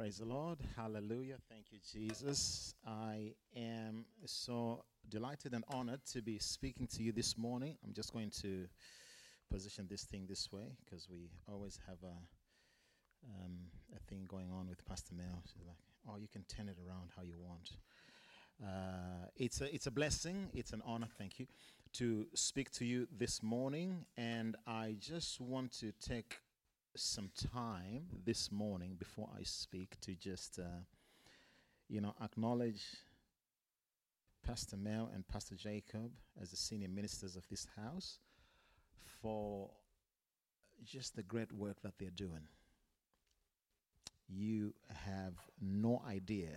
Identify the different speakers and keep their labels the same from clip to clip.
Speaker 1: Praise the Lord. Hallelujah. Thank you, Jesus. I am so delighted and honored to be speaking to you this morning. I'm just going to position this thing this way because we always have a, um, a thing going on with Pastor Mel. She's like, oh, you can turn it around how you want. Uh, it's, a, it's a blessing, it's an honor, thank you, to speak to you this morning. And I just want to take some time this morning before I speak to just, uh, you know, acknowledge Pastor Mel and Pastor Jacob as the senior ministers of this house for just the great work that they're doing. You have no idea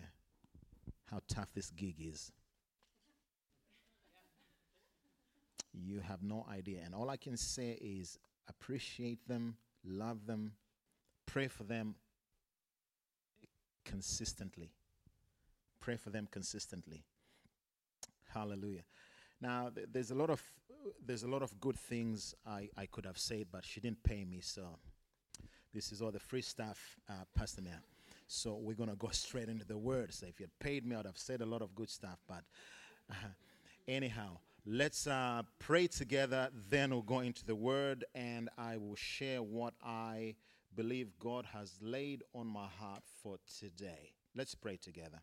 Speaker 1: how tough this gig is. You have no idea. And all I can say is appreciate them love them, pray for them consistently. Pray for them consistently. Hallelujah. Now, th- there's a lot of there's a lot of good things I, I could have said, but she didn't pay me, so this is all the free stuff, uh, Pastor Mia. So we're gonna go straight into the word. So if you had paid me, I'd have said a lot of good stuff. But uh, anyhow, Let's uh, pray together, then we'll go into the word, and I will share what I believe God has laid on my heart for today. Let's pray together.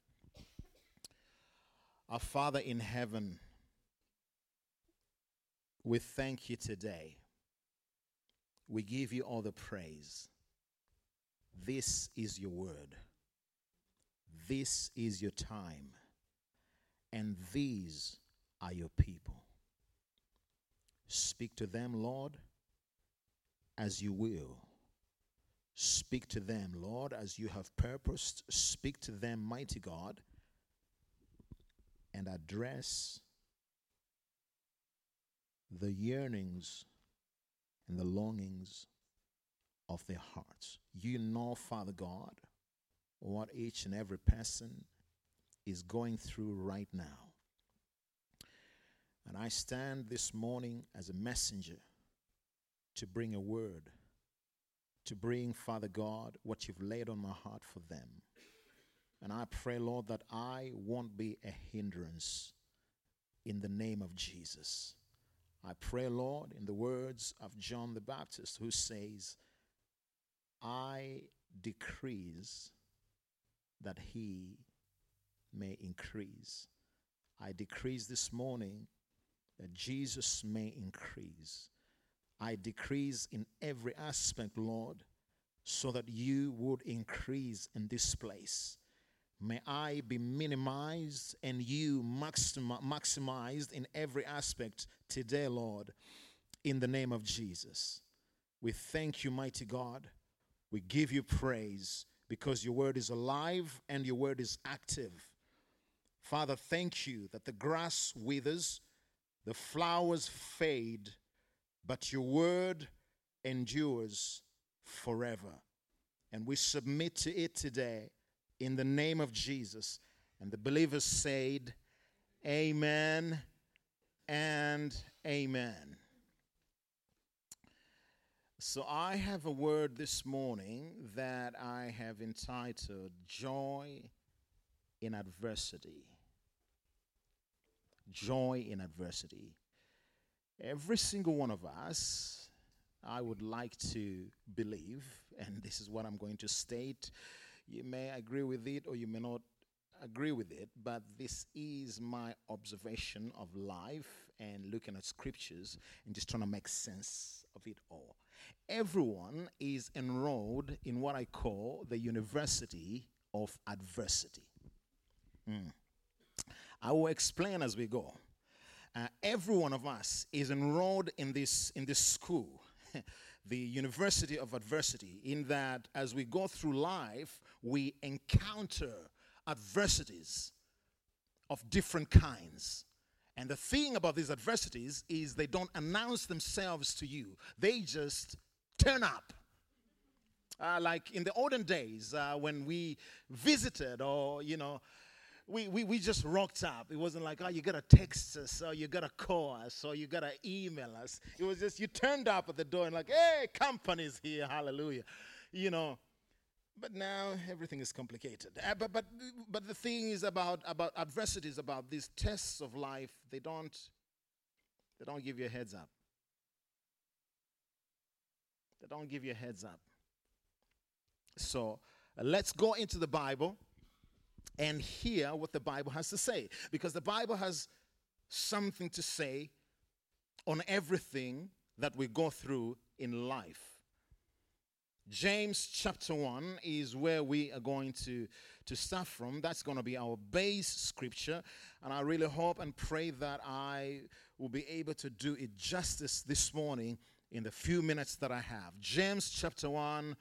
Speaker 1: Our Father in heaven, we thank you today. We give you all the praise. This is your word. This is your time. And these are your people. Speak to them, Lord, as you will. Speak to them, Lord, as you have purposed. Speak to them, mighty God, and address the yearnings and the longings of their hearts. You know, Father God, what each and every person is going through right now. And I stand this morning as a messenger to bring a word, to bring, Father God, what you've laid on my heart for them. And I pray, Lord, that I won't be a hindrance in the name of Jesus. I pray, Lord, in the words of John the Baptist, who says, I decrease that he may increase. I decrease this morning that Jesus may increase. I decrease in every aspect, Lord, so that you would increase in this place. May I be minimized and you maximized in every aspect today, Lord, in the name of Jesus. We thank you, mighty God. We give you praise because your word is alive and your word is active. Father, thank you that the grass withers the flowers fade, but your word endures forever. And we submit to it today in the name of Jesus. And the believers said, Amen and Amen. So I have a word this morning that I have entitled Joy in Adversity joy in adversity. Every single one of us, I would like to believe, and this is what I'm going to state. You may agree with it or you may not agree with it, but this is my observation of life and looking at scriptures and just trying to make sense of it all. Everyone is enrolled in what I call the University of Adversity. Mm. I will explain as we go. Uh, every one of us is enrolled in this, in this school, the University of Adversity, in that as we go through life, we encounter adversities of different kinds. And the thing about these adversities is they don't announce themselves to you, they just turn up. Uh, like in the olden days uh, when we visited or, you know, we, we, we just rocked up. It wasn't like, oh, you got to text us or you got to call us or you got to email us. It was just you turned up at the door and like, hey, company's here, hallelujah. You know, but now everything is complicated. Uh, but, but, but the thing is about, about adversities, about these tests of life, they don't, they don't give you a heads up. They don't give you a heads up. So uh, let's go into the Bible and hear what the Bible has to say. Because the Bible has something to say on everything that we go through in life. James chapter 1 is where we are going to, to start from. That's going to be our base scripture. And I really hope and pray that I will be able to do it justice this morning in the few minutes that I have. James chapter 1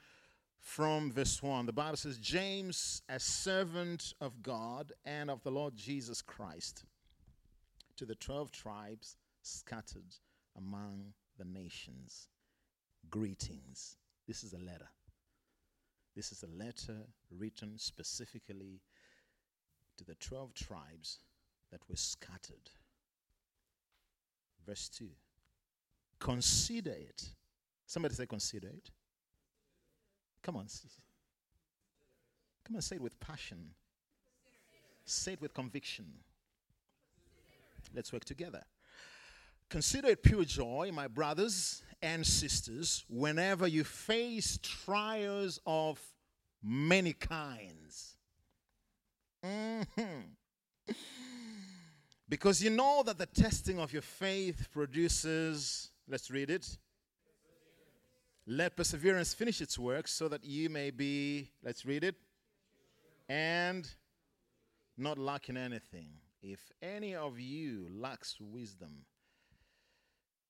Speaker 1: from verse 1. The Bible says, James, a servant of God and of the Lord Jesus Christ, to the 12 tribes scattered among the nations. Greetings. This is a letter. This is a letter written specifically to the 12 tribes that were scattered. Verse 2. Consider it. Somebody say, consider it. Come on. Come on, say it with passion. Say it with conviction. Let's work together. Consider it pure joy, my brothers and sisters, whenever you face trials of many kinds. Mm-hmm. Because you know that the testing of your faith produces, let's read it. Let perseverance finish its work so that you may be, let's read it, and not lacking anything. If any of you lacks wisdom,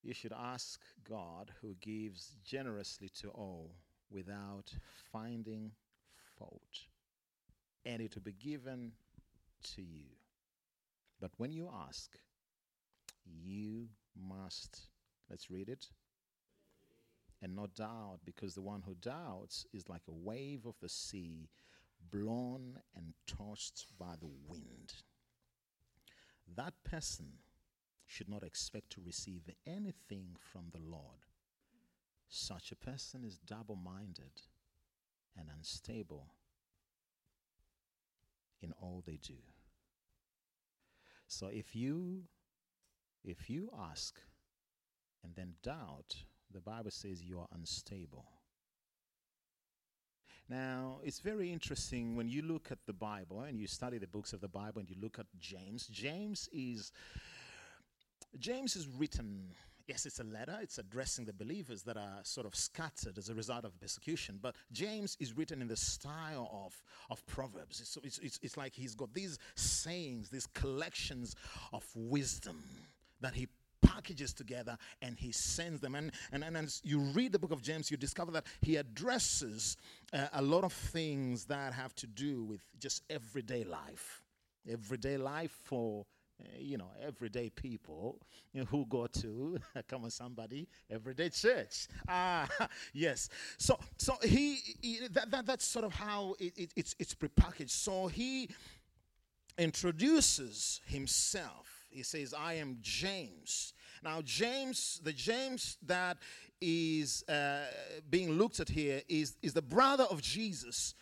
Speaker 1: you should ask God, who gives generously to all without finding fault, and it will be given to you. But when you ask, you must, let's read it, and not doubt, because the one who doubts is like a wave of the sea, blown and tossed by the wind. That person should not expect to receive anything from the Lord. Such a person is double minded and unstable in all they do. So if you if you ask and then doubt, the Bible says you are unstable. Now, it's very interesting when you look at the Bible and you study the books of the Bible and you look at James. James is James is written, yes, it's a letter, it's addressing the believers that are sort of scattered as a result of persecution, but James is written in the style of, of Proverbs. It's, it's, it's, it's like he's got these sayings, these collections of wisdom that he packages together and he sends them. And, and, and as you read the book of James, you discover that he addresses uh, a lot of things that have to do with just everyday life. Everyday life for you know, everyday people you know, who go to, come on, somebody, everyday church. Ah, yes. So, so he, he that, that, that's sort of how it, it, it's, it's prepackaged. So he introduces himself. He says, I am James. Now, James, the James that is uh, being looked at here is, is the brother of Jesus,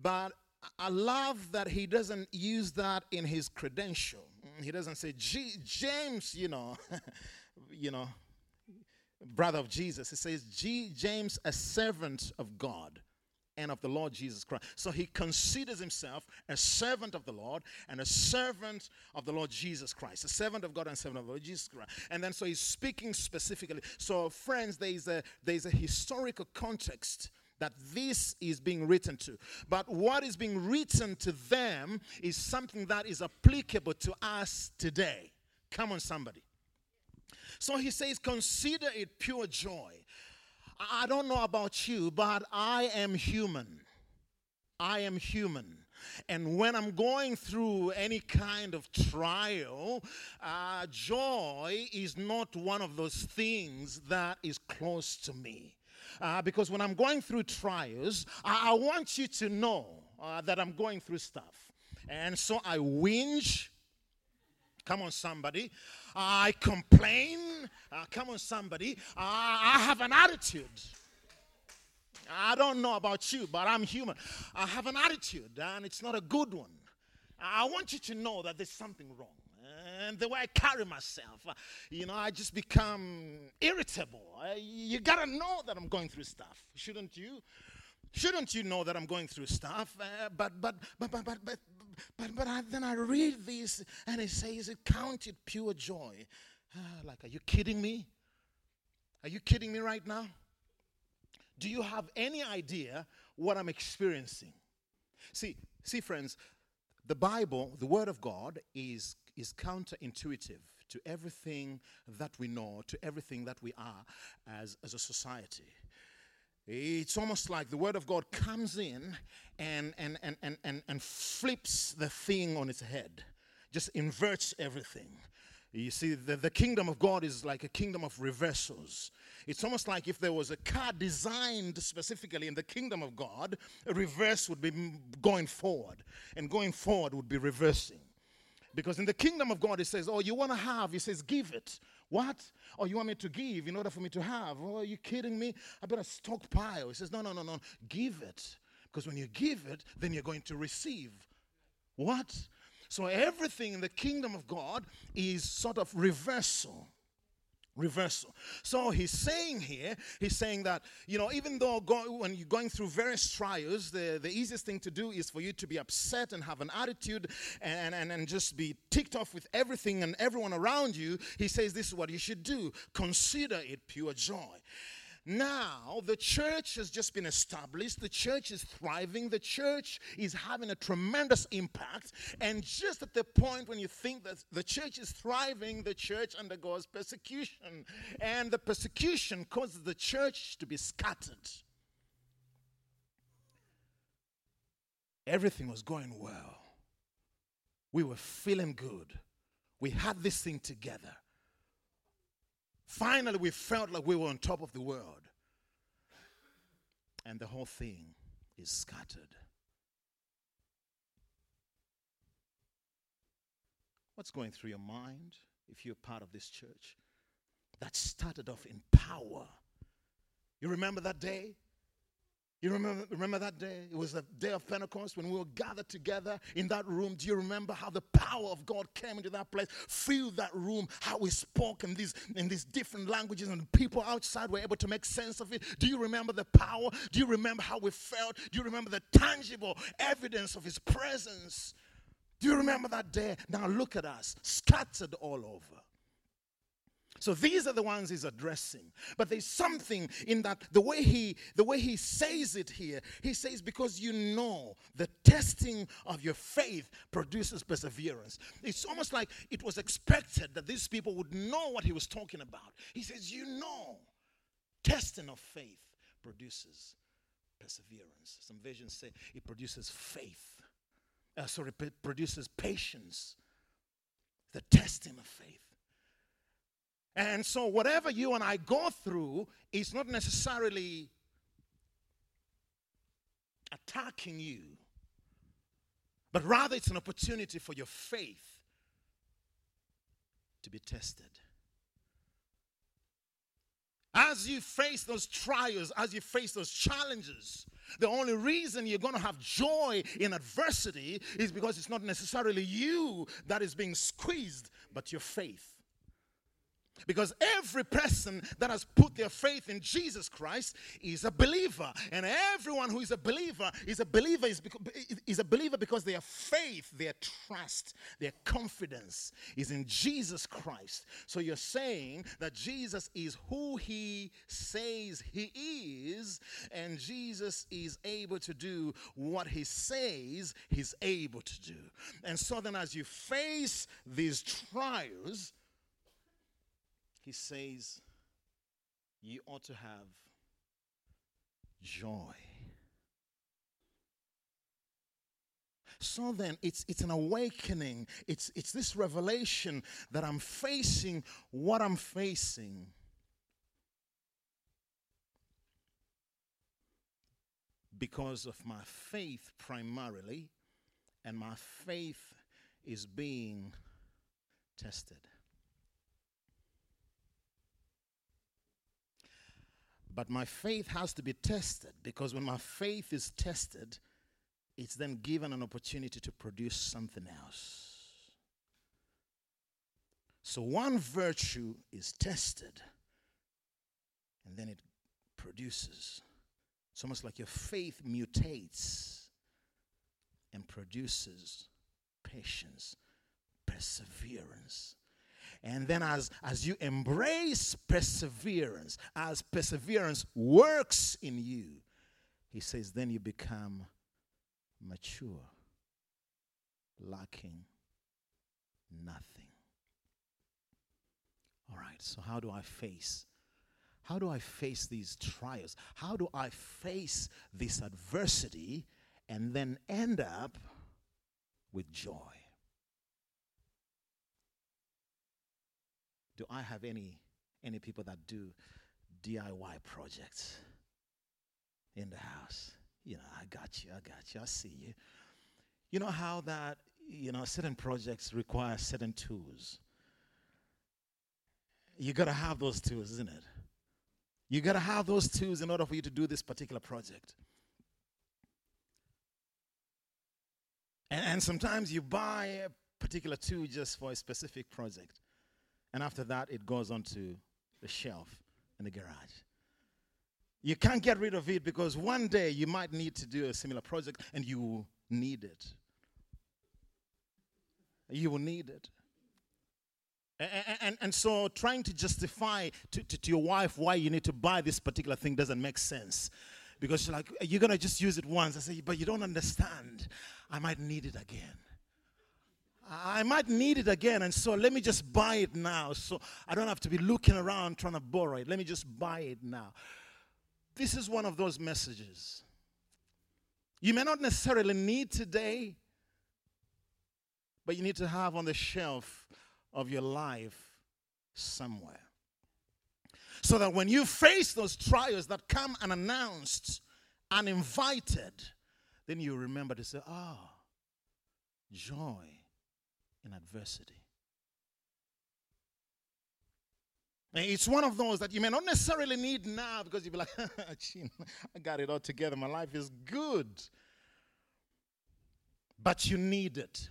Speaker 1: but I love that he doesn't use that in his credential. He doesn't say James, you know, you know, brother of Jesus. He says G- James, a servant of God and of the Lord Jesus Christ. So he considers himself a servant of the Lord and a servant of the Lord Jesus Christ, a servant of God and servant of the Lord Jesus Christ. And then so he's speaking specifically. So friends, there is a there is a historical context that this is being written to. But what is being written to them is something that is applicable to us today. Come on, somebody. So he says, Consider it pure joy. I don't know about you, but I am human. I am human. And when I'm going through any kind of trial, uh, joy is not one of those things that is close to me. Uh, because when I'm going through trials, I, I want you to know uh, that I'm going through stuff. And so I whinge. Come on, somebody. I complain. Uh, come on, somebody. Uh, I have an attitude. I don't know about you, but I'm human. I have an attitude, and it's not a good one. I want you to know that there's something wrong. And the way I carry myself, uh, you know, I just become irritable. you gotta know that I'm going through stuff, shouldn't you? Shouldn't you know that I'm going through stuff? Uh, but, but, but, but, but, but, but, then I read this and it says, Count it pure joy. Uh, like, are you kidding me? Are you kidding me right now? Do you have any idea what I'm experiencing? See, see, friends, the Bible, the Word of God, is, is counterintuitive to everything that we know, to everything that we are as, as a society. It's almost like the Word of God comes in and, and, and, and, and, and flips the thing on its head, just inverts everything. You see, the, the kingdom of God is like a kingdom of reversals. It's almost like if there was a car designed specifically in the kingdom of God, a reverse would be going forward, and going forward would be reversing. Because in the kingdom of God, it says, Oh, you want to have? He says, Give it. What? Oh, you want me to give in order for me to have? Oh, are you kidding me? I better stockpile. He says, No, no, no, no. Give it. Because when you give it, then you're going to receive. What? So everything in the kingdom of God is sort of reversal reversal. So he's saying here, he's saying that, you know, even though go, when you're going through various trials, the, the easiest thing to do is for you to be upset and have an attitude and, and, and just be ticked off with everything and everyone around you. He says this is what you should do consider it pure joy. Now, the church has just been established. The church is thriving. The church is having a tremendous impact. And just at the point when you think that the church is thriving, the church undergoes persecution. And the persecution causes the church to be scattered. Everything was going well. We were feeling good. We had this thing together. Finally, we felt like we were on top of the world. And the whole thing is scattered. What's going through your mind if you're part of this church? That started off in power. You remember that day? You remember, remember that day? It was the day of Pentecost when we were gathered together in that room. Do you remember how the power of God came into that place, filled that room, how we spoke in these, in these different languages, and people outside were able to make sense of it? Do you remember the power? Do you remember how we felt? Do you remember the tangible evidence of His presence? Do you remember that day? Now look at us, scattered all over. So these are the ones he's addressing. But there's something in that the way he the way he says it here. He says because you know the testing of your faith produces perseverance. It's almost like it was expected that these people would know what he was talking about. He says you know testing of faith produces perseverance. Some versions say it produces faith. Uh, sorry, it produces patience. The testing of faith. And so, whatever you and I go through is not necessarily attacking you, but rather it's an opportunity for your faith to be tested. As you face those trials, as you face those challenges, the only reason you're going to have joy in adversity is because it's not necessarily you that is being squeezed, but your faith. Because every person that has put their faith in Jesus Christ is a believer. And everyone who is a believer is a believer is, is a believer because their faith, their trust, their confidence is in Jesus Christ. So you're saying that Jesus is who he says he is, and Jesus is able to do what he says he's able to do. And so then as you face these trials, he says, You ought to have joy. So then, it's, it's an awakening. It's, it's this revelation that I'm facing what I'm facing. Because of my faith, primarily, and my faith is being tested. But my faith has to be tested because when my faith is tested, it's then given an opportunity to produce something else. So one virtue is tested and then it produces. It's almost like your faith mutates and produces patience, perseverance. And then, as, as you embrace perseverance, as perseverance works in you, he says, then you become mature, lacking nothing. All right, so how do I face? How do I face these trials? How do I face this adversity and then end up with joy? Do I have any any people that do DIY projects in the house? You know, I got you, I got you, I see you. You know how that, you know, certain projects require certain tools. You got to have those tools, isn't it? You got to have those tools in order for you to do this particular project. And, and sometimes you buy a particular tool just for a specific project. And after that, it goes onto the shelf in the garage. You can't get rid of it because one day you might need to do a similar project and you will need it. You will need it. And, and, and, so trying to justify to, to, to, your wife why you need to buy this particular thing doesn't make sense. Because she's like, you're going to just use it once. I say, but you don't understand. I might need it again. I might need it again. And so let me just buy it now. So I don't have to be looking around trying to borrow it. Let me just buy it now. This is one of those messages. You may not necessarily need today, but you need to have on the shelf of your life somewhere. So that when you face those trials that come unannounced, uninvited, then you remember to say, ah, oh, joy in adversity. It's one of those that you may not necessarily need now because you'll be like, I got it all together. My life is good. But you need it.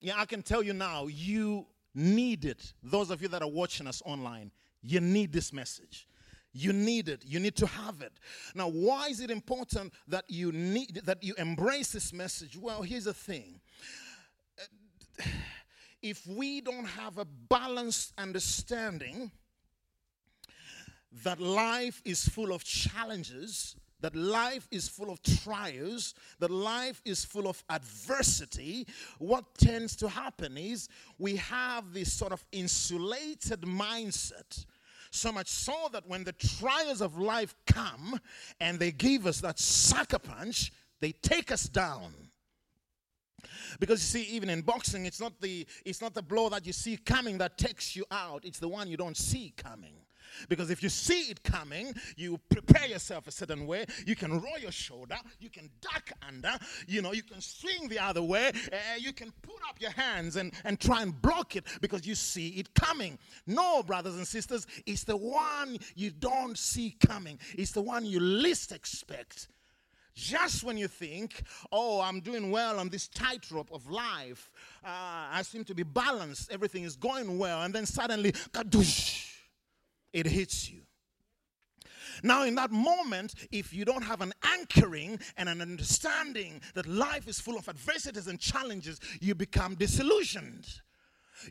Speaker 1: Yeah, I can tell you now, you need it. Those of you that are watching us online, you need this message. You need it. You need to have it. Now, why is it important that you need that you embrace this message? Well, here's the thing. If we don't have a balanced understanding that life is full of challenges, that life is full of trials, that life is full of adversity, what tends to happen is we have this sort of insulated mindset. So much so that when the trials of life come and they give us that sucker punch, they take us down. Because you see, even in boxing, it's not the it's not the blow that you see coming that takes you out. It's the one you don't see coming. Because if you see it coming, you prepare yourself a certain way. You can roll your shoulder, you can duck under, you know, you can swing the other way, uh, you can put up your hands and, and try and block it because you see it coming. No, brothers and sisters, it's the one you don't see coming, it's the one you least expect. Just when you think, oh, I'm doing well on this tightrope of life, uh, I seem to be balanced, everything is going well, and then suddenly, kadoosh, it hits you. Now, in that moment, if you don't have an anchoring and an understanding that life is full of adversities and challenges, you become disillusioned.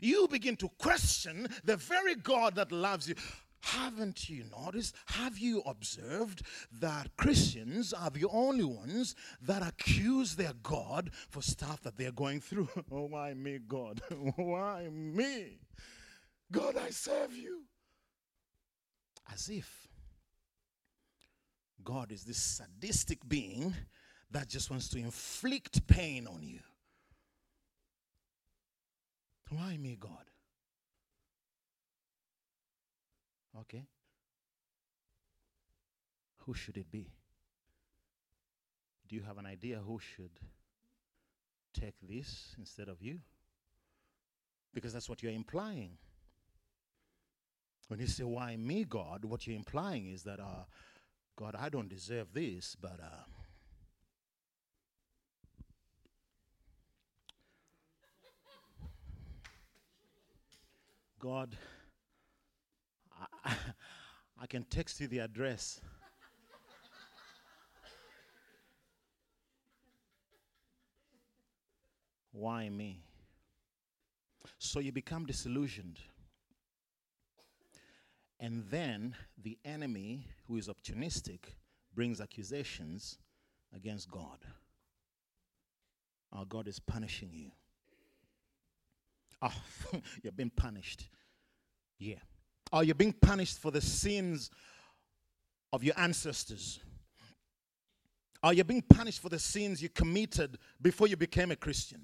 Speaker 1: You begin to question the very God that loves you. Haven't you noticed? Have you observed that Christians are the only ones that accuse their God for stuff that they're going through? oh, why me, God? why me? God, I serve you as if God is this sadistic being that just wants to inflict pain on you. Why me, God? Okay. Who should it be? Do you have an idea who should take this instead of you? Because that's what you're implying. When you say, Why me, God? what you're implying is that, uh, God, I don't deserve this, but. Uh, God, I, I can text you the address. Why me? So you become disillusioned. And then the enemy, who is opportunistic, brings accusations against God. Our God is punishing you. Ah, oh, you're being punished. Yeah. Oh, you're being punished for the sins of your ancestors. Or you're being punished for the sins you committed before you became a Christian.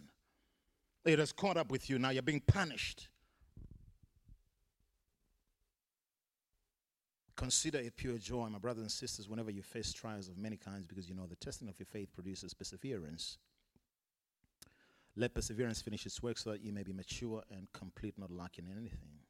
Speaker 1: It has caught up with you. Now you're being punished. Consider it pure joy, my brothers and sisters, whenever you face trials of many kinds, because you know the testing of your faith produces perseverance. Let perseverance finish its work so that you may be mature and complete, not lacking in anything.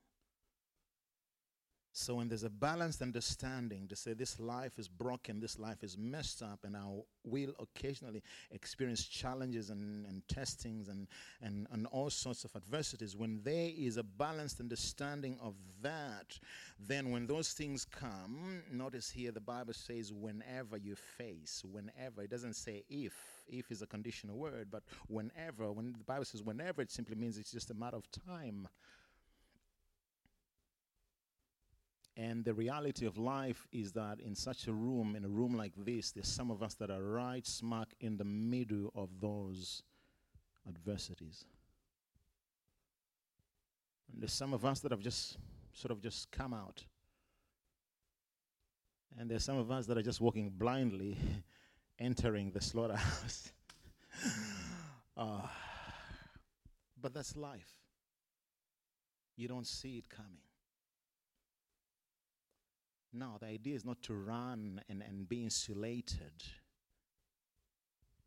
Speaker 1: So, when there's a balanced understanding to say this life is broken, this life is messed up, and I will occasionally experience challenges and, and testings and, and, and all sorts of adversities, when there is a balanced understanding of that, then when those things come, notice here the Bible says, whenever you face, whenever, it doesn't say if. If is a conditional word, but whenever, when the Bible says whenever, it simply means it's just a matter of time And the reality of life is that in such a room, in a room like this, there's some of us that are right smack in the middle of those adversities. And there's some of us that have just sort of just come out. And there's some of us that are just walking blindly, entering the slaughterhouse. uh, but that's life. You don't see it coming. No, the idea is not to run and, and be insulated.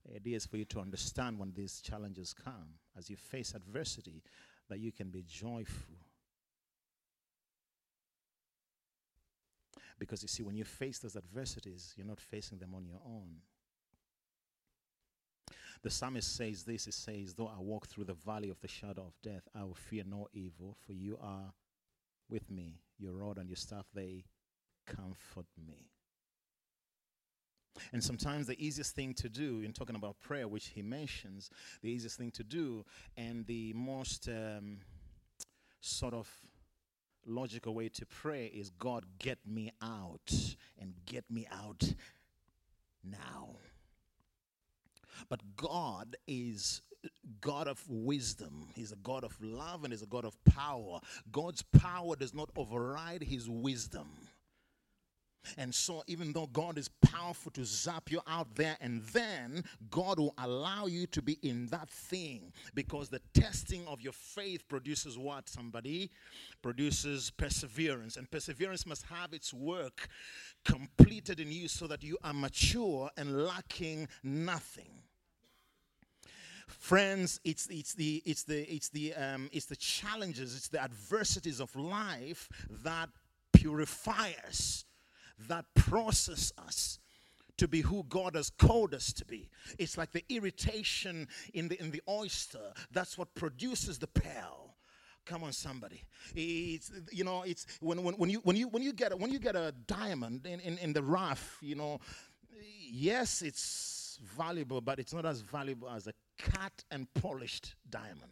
Speaker 1: The idea is for you to understand when these challenges come, as you face adversity, that you can be joyful. Because you see, when you face those adversities, you're not facing them on your own. The psalmist says this He says, Though I walk through the valley of the shadow of death, I will fear no evil, for you are with me. Your rod and your staff, they comfort me. And sometimes the easiest thing to do in talking about prayer, which he mentions, the easiest thing to do and the most um, sort of logical way to pray is God, get me out and get me out now. But God is God of wisdom. He's a God of love and he's a God of power. God's power does not override his wisdom. And so, even though God is powerful to zap you out there, and then God will allow you to be in that thing because the testing of your faith produces what? Somebody produces perseverance, and perseverance must have its work completed in you so that you are mature and lacking nothing friends it's it's the it's the it's the um, it's the challenges it's the adversities of life that purify us that process us to be who God has called us to be. It's like the irritation in the in the oyster. That's what produces the pearl. Come on, somebody. It's you know, it's when when, when you when you when you get when you get a diamond in, in, in the rough, you know, yes, it's valuable, but it's not as valuable as a cut and polished diamond.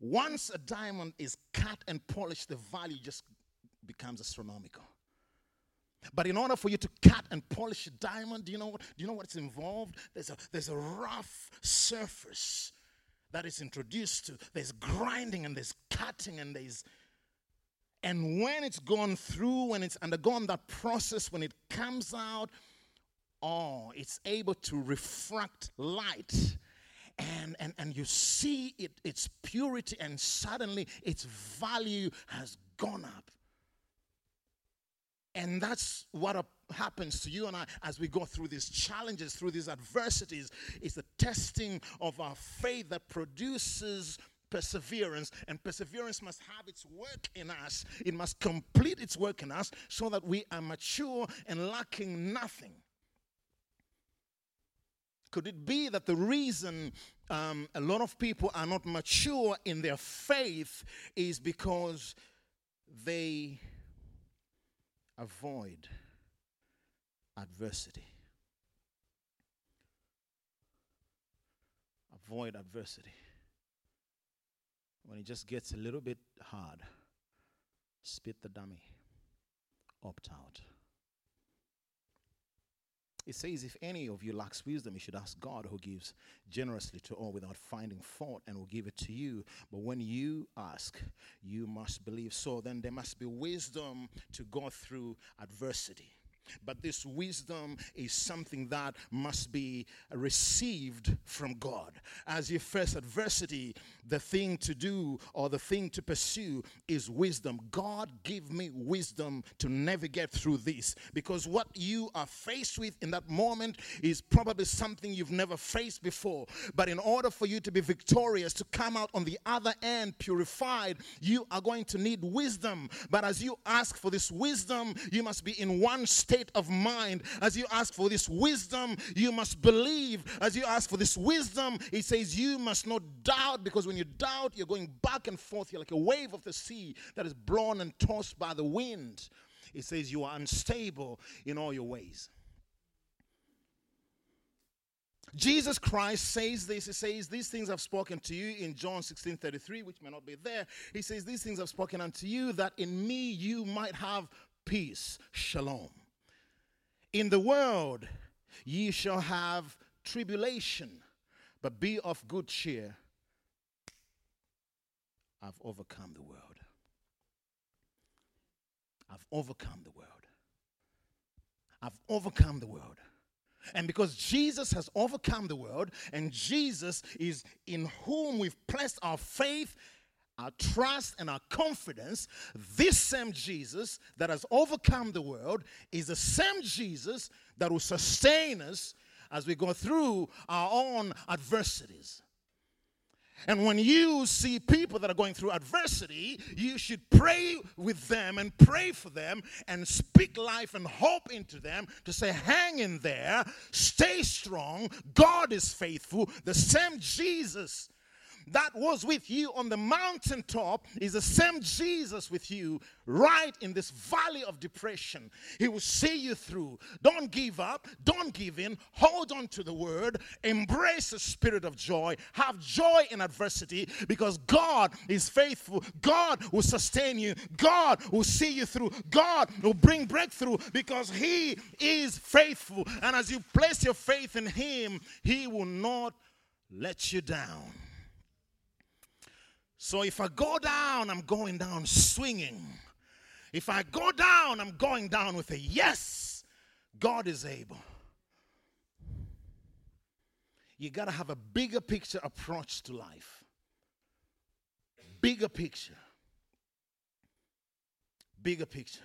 Speaker 1: Once a diamond is cut and polished, the value just becomes astronomical. But in order for you to cut and polish a diamond, do you know what? Do you know what's involved? There's a there's a rough surface that is introduced to. There's grinding and there's cutting and there's and when it's gone through, when it's undergone that process, when it comes out, oh, it's able to refract light. And, and, and you see it, its purity, and suddenly its value has gone up. And that's what happens to you and I as we go through these challenges, through these adversities. It's the testing of our faith that produces perseverance, and perseverance must have its work in us. It must complete its work in us so that we are mature and lacking nothing. Could it be that the reason um, a lot of people are not mature in their faith is because they avoid adversity? Avoid adversity. When it just gets a little bit hard, spit the dummy, opt out. It says, If any of you lacks wisdom, you should ask God, who gives generously to all without finding fault, and will give it to you. But when you ask, you must believe. So then there must be wisdom to go through adversity. But this wisdom is something that must be received from God. As you face adversity, the thing to do or the thing to pursue is wisdom. God, give me wisdom to navigate through this. Because what you are faced with in that moment is probably something you've never faced before. But in order for you to be victorious, to come out on the other end purified, you are going to need wisdom. But as you ask for this wisdom, you must be in one of mind. As you ask for this wisdom, you must believe. As you ask for this wisdom, it says you must not doubt because when you doubt, you're going back and forth. You're like a wave of the sea that is blown and tossed by the wind. It says you are unstable in all your ways. Jesus Christ says this. He says, These things I've spoken to you in John 16 33, which may not be there. He says, These things I've spoken unto you, that in me you might have peace. Shalom. In the world ye shall have tribulation, but be of good cheer. I've overcome the world. I've overcome the world. I've overcome the world. And because Jesus has overcome the world, and Jesus is in whom we've placed our faith, our trust, and our confidence, this same Jesus that has overcome the world is the same Jesus that will sustain us as we go through our own adversities. And when you see people that are going through adversity, you should pray with them and pray for them and speak life and hope into them to say, hang in there, stay strong. God is faithful. The same Jesus that was with you on the mountaintop is the same Jesus with you right in this valley of depression. He will see you through. Don't give up. Don't give in. Hold on to the word. Embrace the spirit of joy. Have joy in adversity because God is faithful. God will sustain you. God will see you through. God will bring breakthrough because He is faithful. And as you place your faith in Him, He will not let you down. So if I go down, I'm going down swinging. If I go down, I'm going down with a yes. God is able. You got to have a bigger picture approach to life. Bigger picture. Bigger picture.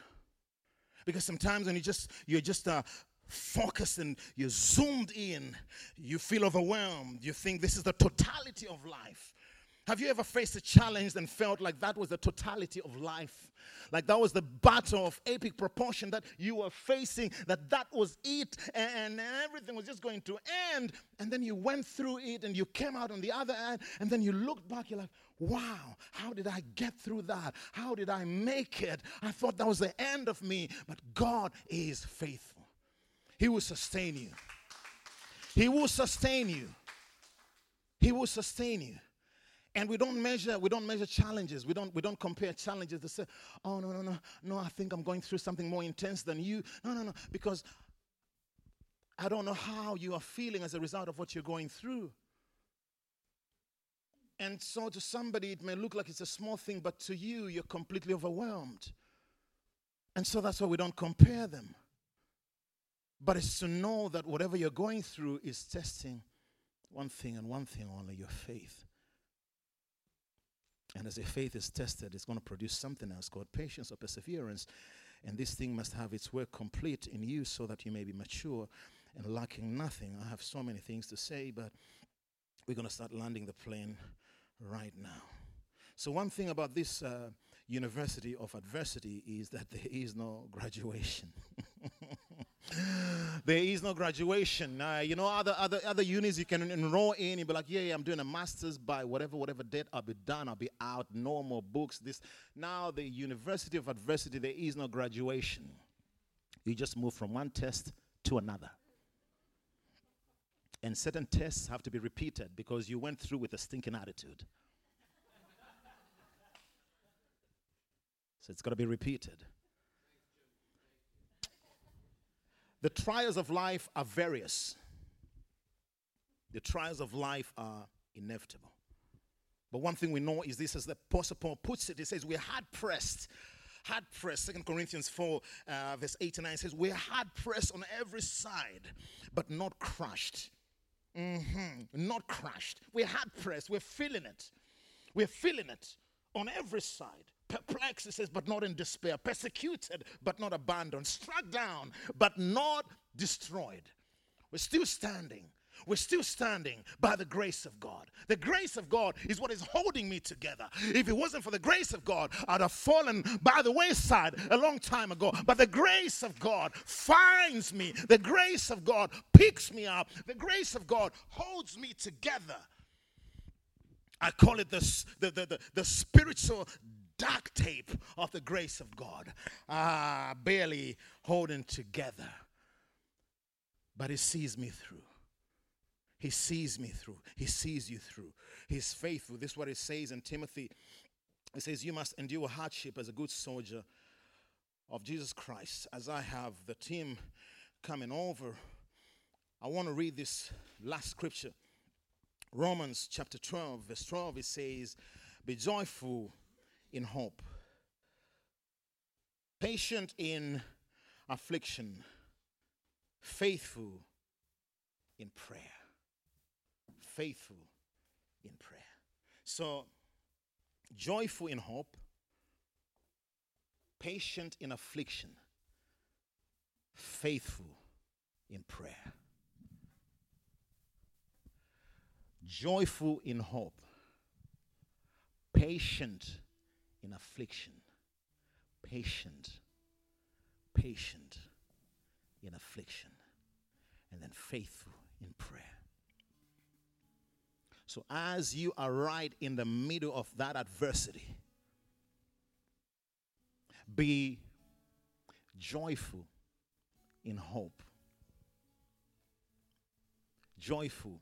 Speaker 1: Because sometimes when you just you're just uh, focused and you're zoomed in, you feel overwhelmed. You think this is the totality of life. Have you ever faced a challenge and felt like that was the totality of life? Like that was the battle of epic proportion that you were facing, that that was it, and, everything was just going to end. And then you went through it and you came out on the other end, and then you looked back, you're like, wow, how did I get through that? How did I make it? I thought that was the end of me, but God is faithful. He will sustain you. He will sustain you. He will sustain you. And we don't measure, we don't measure challenges. We don't, we don't compare challenges to say, oh, no, no, no, no, I think I'm going through something more intense than you. No, no, no, because I don't know how you are feeling as a result of what you're going through. And so to somebody, it may look like it's a small thing, but to you, you're completely overwhelmed. And so that's why we don't compare them. But it's to know that whatever you're going through is testing one thing and one thing only your faith. And as your faith is tested, it's going to produce something else called patience or perseverance. And this thing must have its work complete in you so that you may be mature and lacking nothing. I have so many things to say, but we're going to start landing the plane right now. So, one thing about this uh, University of Adversity is that there is no graduation. there is no graduation. Uh, you know, other, other, other unis you can enroll in, you be like, yeah, yeah, I'm doing a master's by whatever, whatever date, I'll be done, I'll be out, no more books. This Now, the University of Adversity, there is no graduation. You just move from one test to another. And certain tests have to be repeated because you went through with a stinking attitude. so it's got to be repeated. The trials of life are various. The trials of life are inevitable. But one thing we know is this as the Apostle Paul puts it, he says, We're hard pressed. Hard pressed. Second Corinthians 4, uh, verse 8 and 9 says, We're hard pressed on every side, but not crushed. Mm-hmm. Not crushed. We're hard pressed. We're feeling it. We're feeling it on every side. Perplexed, it says, but not in despair. Persecuted, but not abandoned. Struck down, but not destroyed. We're still standing. We're still standing by the grace of God. The grace of God is what is holding me together. If it wasn't for the grace of God, I'd have fallen by the wayside a long time ago. But the grace of God finds me. The grace of God picks me up. The grace of God holds me together. I call it the, the, the, the, the spiritual duct tape of the grace of God. Ah, barely holding together. But He sees me through. He sees me through. He sees you through. He's faithful. This is what it says in Timothy. It says, You must endure hardship as a good soldier of Jesus Christ. As I have the team coming over, I want to read this last scripture. Romans chapter 12, verse 12, it says, Be joyful in hope, patient in affliction, faithful in prayer. Faithful in prayer. So, joyful in hope, patient in affliction, faithful in prayer. Joyful in hope, patient in affliction, patient, patient in affliction, and then faithful in prayer. So, as you are right in the middle of that adversity, be joyful in hope. Joyful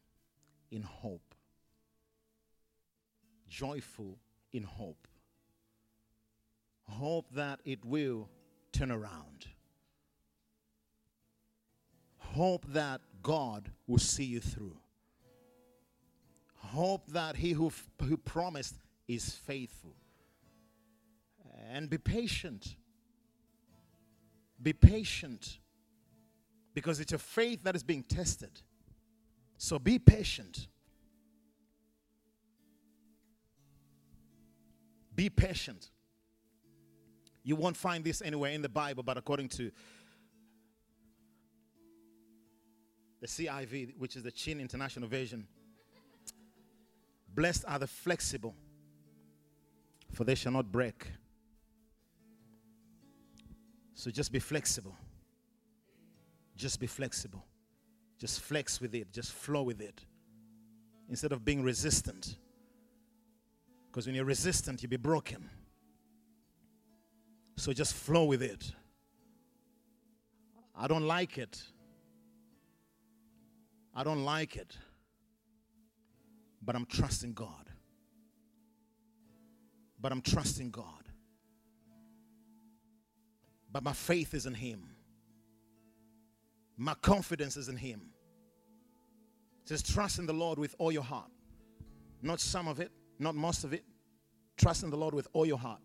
Speaker 1: in hope. Joyful in hope hope that it will turn around. Hope that God will see you through. Hope that He who, who promised is faithful. And be patient. Be patient because it's your faith that is being tested. So be patient. Be patient. You won't find this anywhere in the Bible, but according to the CIV, which is the Chin International Version, blessed are the flexible, for they shall not break. So just be flexible. Just be flexible. Just flex with it. Just flow with it. Instead of being resistant. Because when you're resistant, you'll be broken. So just flow with it. I don't like it. I don't like it. But I'm trusting God. But I'm trusting God. But my faith is in Him. My confidence is in Him. It says, trust in the Lord with all your heart. Not some of it, not most of it. Trust in the Lord with all your heart.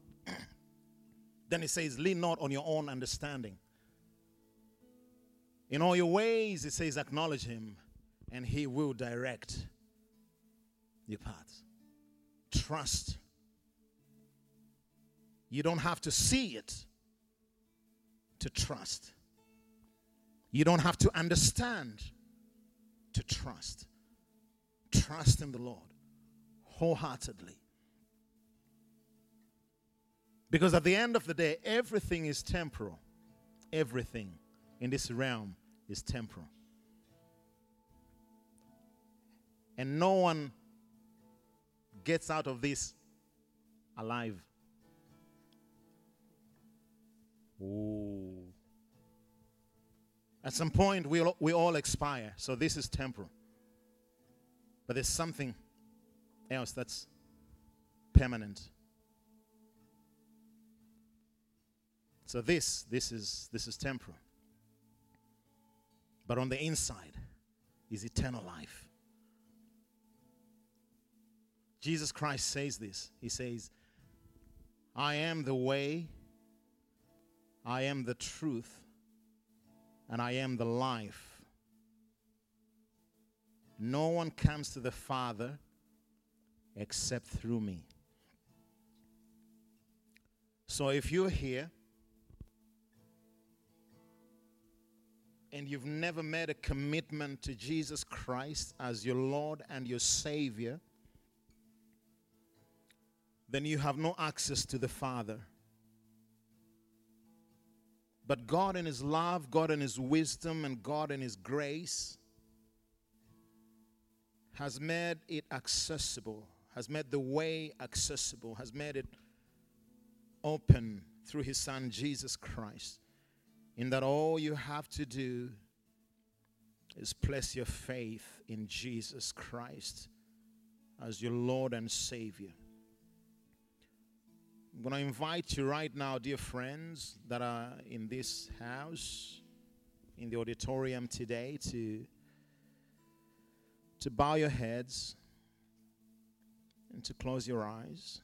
Speaker 1: Then it says, lean not on your own understanding. In all your ways, it says, acknowledge him, and he will direct your paths. Trust. You don't have to see it to trust. You don't have to understand to trust. Trust in the Lord wholeheartedly. Because at the end of the day, everything is temporal. Everything in this realm is temporal. And no one gets out of this alive. Ooh. At some point, we all, we all expire. So this is temporal. But there's something else that's permanent. So this, this is this is temporal. But on the inside is eternal life. Jesus Christ says this. He says, I am the way, I am the truth, and I am the life. No one comes to the Father except through me. So if you're here and you've never made a commitment to Jesus Christ as your Lord and your Savior, then you have no access to the Father. But God, in His love, God, in His wisdom, and God, in His grace, has made it accessible, has made the way accessible, has made it open through His Son, Jesus Christ. In that all you have to do is place your faith in Jesus Christ as your Lord and Savior. I'm going to invite you right now, dear friends that are in this house, in the auditorium today, to, to bow your heads and to close your eyes.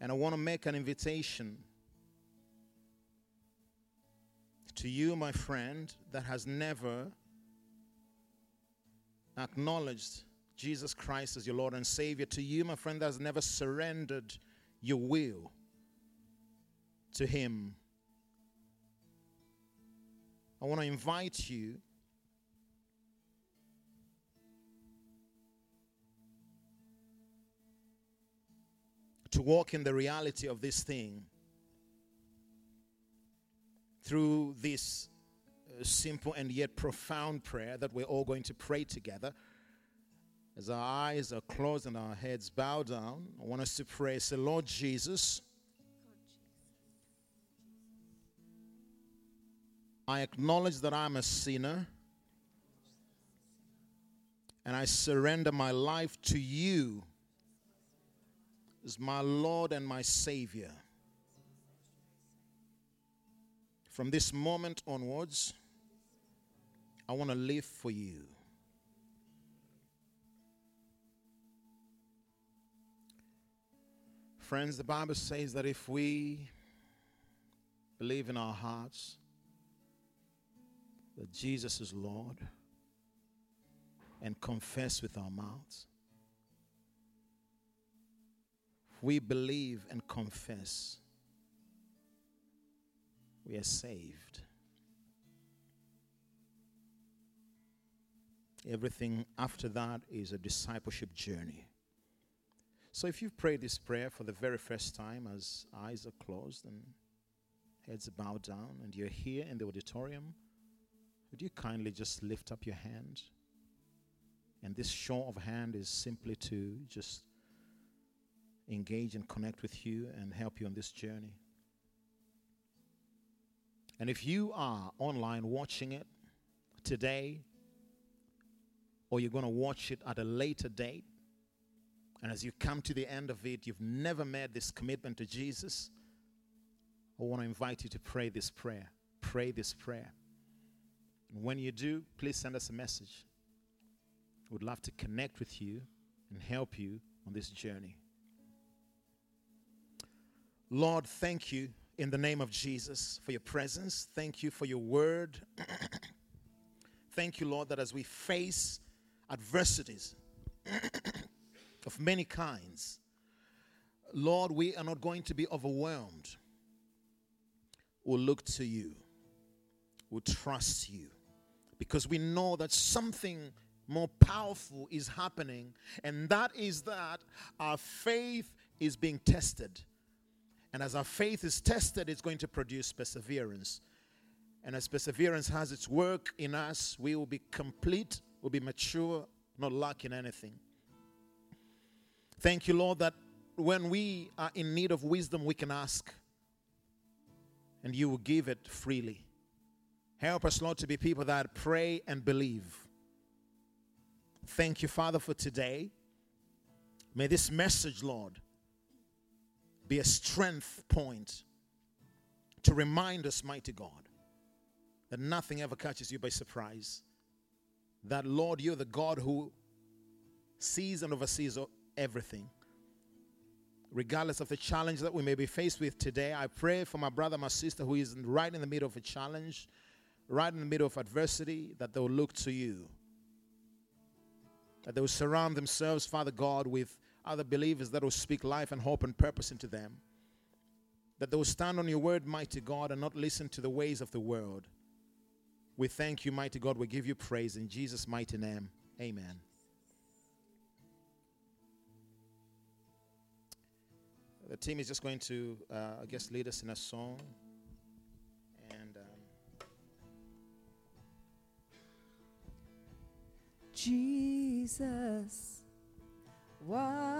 Speaker 1: And I want to make an invitation to you, my friend, that has never acknowledged Jesus Christ as your Lord and Savior, to you, my friend, that has never surrendered your will to Him, I want to invite you to walk in the reality of this thing through this uh, simple and yet profound prayer that we're all going to pray together. As our eyes are closed and our heads bow down, I want us to pray. Say, Lord Jesus, I acknowledge that I'm a sinner and I surrender my life to you as my Lord and my Savior. From this moment onwards, I want to live for you. Friends, the Bible says that if we believe in our hearts that Jesus is Lord and confess with our mouths, we believe and confess, we are saved. Everything after that is a discipleship journey. So if you've prayed this prayer for the very first time as eyes are closed and heads bowed down and you're here in the auditorium, would you kindly just lift up your hand? And this show of hand is simply to just engage and connect with you and help you on this journey. And if you are online watching it today, or you're going to watch it at a later date, and as you come to the end of it, you've never made this commitment to Jesus, I want to invite you to pray this prayer. Pray this prayer. And when you do, please send us a message. We'd love to connect with you and help you on this journey. Lord, thank you in the name of Jesus for your presence. Thank you for your word. thank you, Lord, that as we face adversities, of many kinds. Lord, we are not going to be overwhelmed. We'll look to you, we'll trust you, because we know that something more powerful is happening, and that is that our faith is being tested. And as our faith is tested, it's going to produce perseverance. And as perseverance has its work in us, we will be complete, will be mature, not lacking anything. Thank you, Lord, that when we are in need of wisdom, we can ask, and you will give it freely. Help us, Lord, to be people that pray and believe. Thank you, Father, for today. May this message, Lord, be a strength point to remind us, mighty God, that nothing ever catches you by surprise. That, Lord, you're the God who sees and oversees everything. Regardless of the challenge that we may be faced with today, I pray for my brother, my sister who is right in the middle of a challenge, right in the middle of adversity, that they will look to you. That they will surround themselves, Father God, with other believers that will speak life and hope and purpose into them. That they will stand on your word, mighty God, and not listen to the ways of the world. We thank you, mighty God. We give you praise in Jesus' mighty name. Amen. The team is just going to, uh, I guess, lead us in a song. And um,
Speaker 2: Jesus, why?